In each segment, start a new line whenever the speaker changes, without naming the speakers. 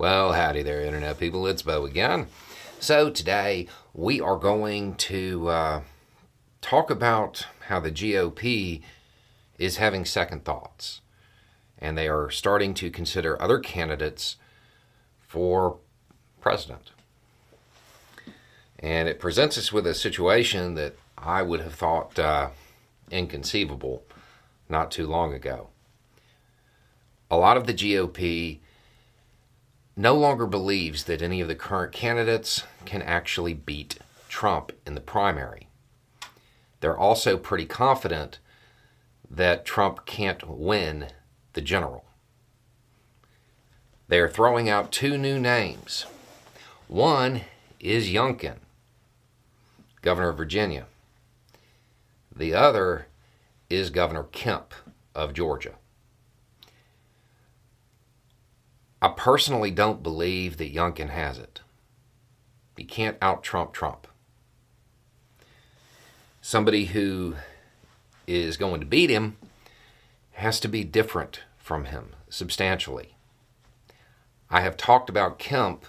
Well, howdy there, Internet people. It's Beau again. So, today we are going to uh, talk about how the GOP is having second thoughts. And they are starting to consider other candidates for president. And it presents us with a situation that I would have thought uh, inconceivable not too long ago. A lot of the GOP no longer believes that any of the current candidates can actually beat Trump in the primary. They're also pretty confident that Trump can't win the general. They are throwing out two new names. One is Youngkin, governor of Virginia. The other is Governor Kemp of Georgia. I personally don't believe that Youngkin has it. He can't out Trump Trump. Somebody who is going to beat him has to be different from him substantially. I have talked about Kemp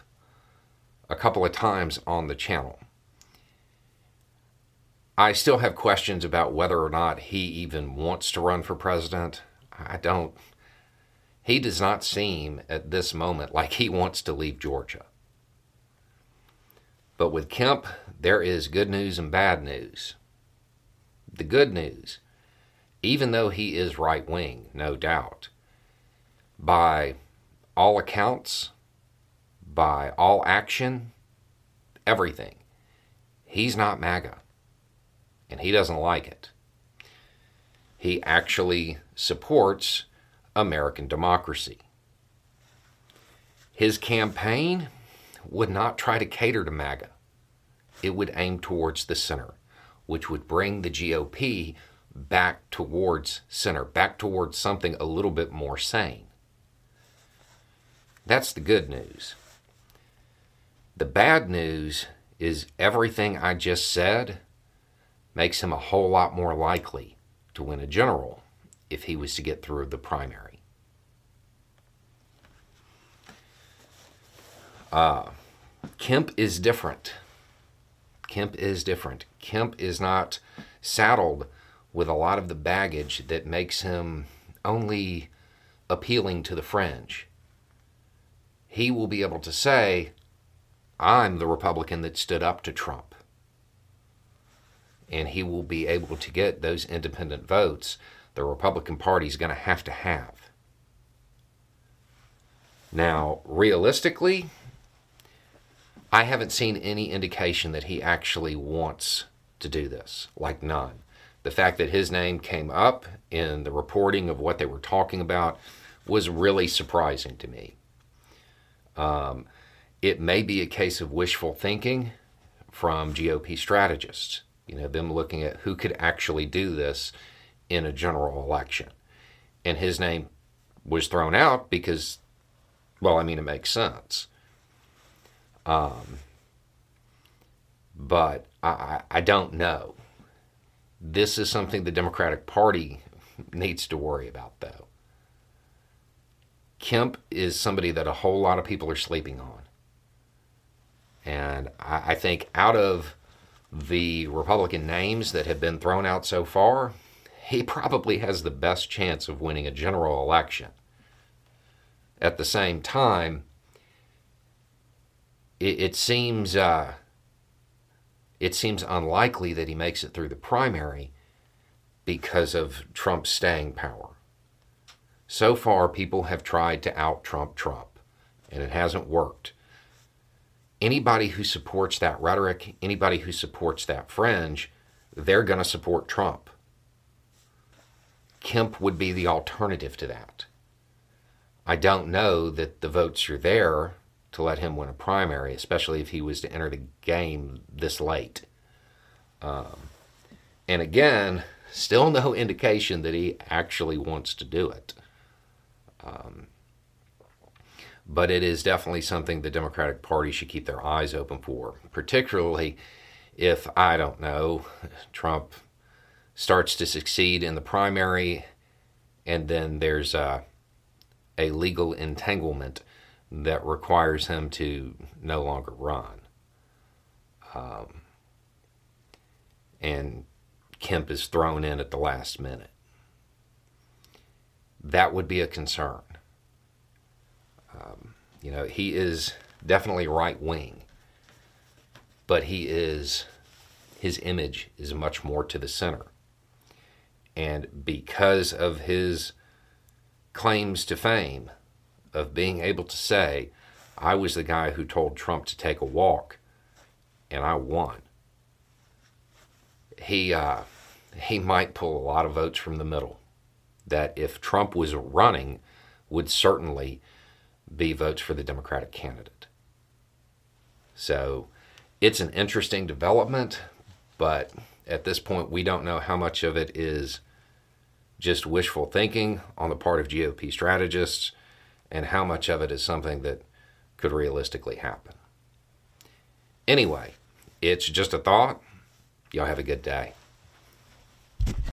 a couple of times on the channel. I still have questions about whether or not he even wants to run for president. I don't he does not seem at this moment like he wants to leave Georgia. But with Kemp, there is good news and bad news. The good news, even though he is right wing, no doubt, by all accounts, by all action, everything, he's not MAGA. And he doesn't like it. He actually supports American democracy. His campaign would not try to cater to MAGA. It would aim towards the center, which would bring the GOP back towards center, back towards something a little bit more sane. That's the good news. The bad news is everything I just said makes him a whole lot more likely to win a general if he was to get through the primary. Uh, Kemp is different. Kemp is different. Kemp is not saddled with a lot of the baggage that makes him only appealing to the fringe. He will be able to say, I'm the Republican that stood up to Trump. And he will be able to get those independent votes the Republican Party is going to have to have. Now, realistically, I haven't seen any indication that he actually wants to do this, like none. The fact that his name came up in the reporting of what they were talking about was really surprising to me. Um, it may be a case of wishful thinking from GOP strategists, you know, them looking at who could actually do this in a general election. And his name was thrown out because, well, I mean, it makes sense. Um, but I, I don't know. This is something the Democratic Party needs to worry about, though. Kemp is somebody that a whole lot of people are sleeping on. And I, I think out of the Republican names that have been thrown out so far, he probably has the best chance of winning a general election. At the same time, it, it seems uh, it seems unlikely that he makes it through the primary because of Trump's staying power. So far, people have tried to out Trump Trump, and it hasn't worked. Anybody who supports that rhetoric, anybody who supports that fringe, they're going to support Trump. Kemp would be the alternative to that. I don't know that the votes are there to let him win a primary, especially if he was to enter the game this late. Um, and again, still no indication that he actually wants to do it. Um, but it is definitely something the Democratic Party should keep their eyes open for, particularly if, I don't know, Trump starts to succeed in the primary, and then there's a, a legal entanglement that requires him to no longer run. Um, and Kemp is thrown in at the last minute. That would be a concern. Um, you know, he is definitely right wing, but he is, his image is much more to the center. And because of his claims to fame, of being able to say, I was the guy who told Trump to take a walk and I won. He, uh, he might pull a lot of votes from the middle that if Trump was running would certainly be votes for the Democratic candidate. So it's an interesting development, but at this point, we don't know how much of it is just wishful thinking on the part of GOP strategists and how much of it is something that could realistically happen. Anyway, it's just a thought. Y'all have a good day.